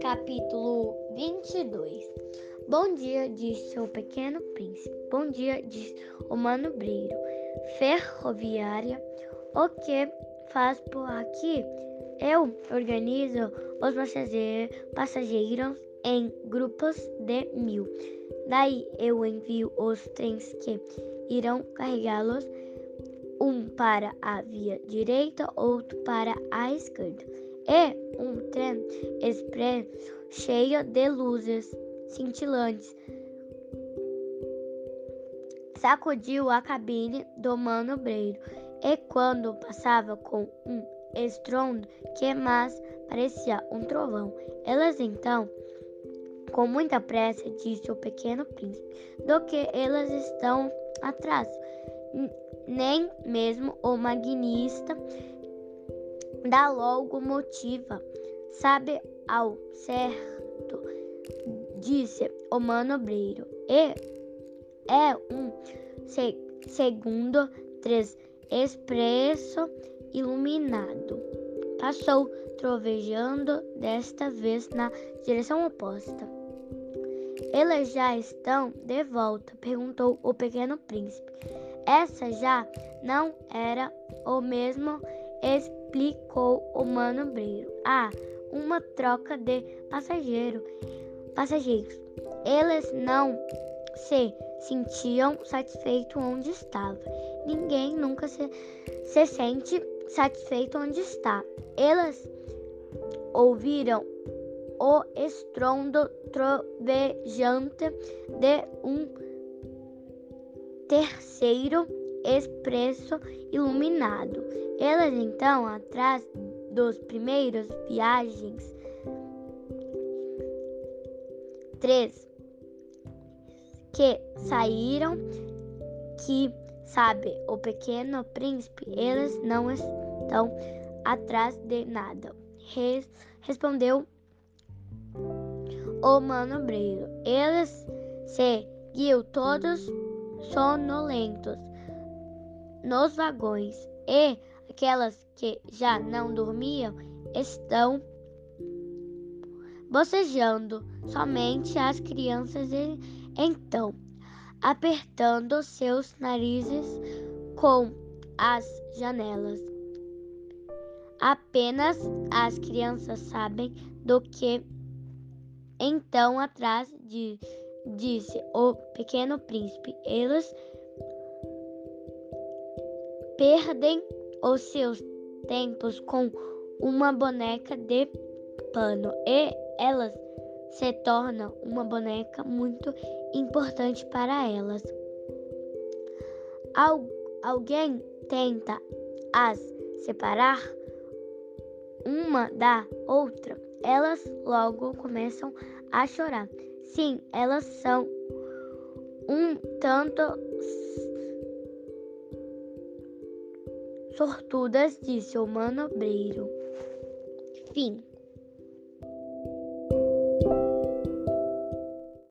Capítulo 22 Bom dia, disse o pequeno príncipe. Bom dia, disse o manobreiro. Ferroviária, o que faz por aqui? Eu organizo os passageiros em grupos de mil. Daí eu envio os trens que irão carregá-los, um para a via direita, outro para a esquerda. E um trem expresso cheio de luzes cintilantes sacudiu a cabine do manobreiro e quando passava com um estrondo que mais parecia um trovão, elas então com muita pressa, disse o pequeno príncipe, do que elas estão atrás. Nem mesmo o magnista da locomotiva sabe ao certo, disse o manobreiro. E é um se segundo três expresso iluminado. Passou trovejando desta vez na direção oposta. Eles já estão de volta? perguntou o pequeno príncipe. Essa já não era o mesmo, explicou o manobreiro. Ah, uma troca de passageiro, passageiros. Eles não se sentiam satisfeitos onde estava. Ninguém nunca se, se sente satisfeito onde está. Eles ouviram o estrondo trovejante de um terceiro expresso iluminado. Elas então, atrás dos primeiros viagens, três que saíram, que sabe o pequeno príncipe, eles não estão atrás de nada. Res, respondeu o manobreiro. Eles seguiu todos sonolentos nos vagões e aquelas que já não dormiam estão bocejando. Somente as crianças então apertando seus narizes com as janelas. Apenas as crianças sabem do que então atrás de disse o pequeno príncipe. Eles perdem os seus tempos com uma boneca de pano e elas se tornam uma boneca muito importante para elas. Al alguém tenta as separar uma da outra, elas logo começam a chorar. Sim, elas são um tanto sortudas, disse o manobreiro. Fim.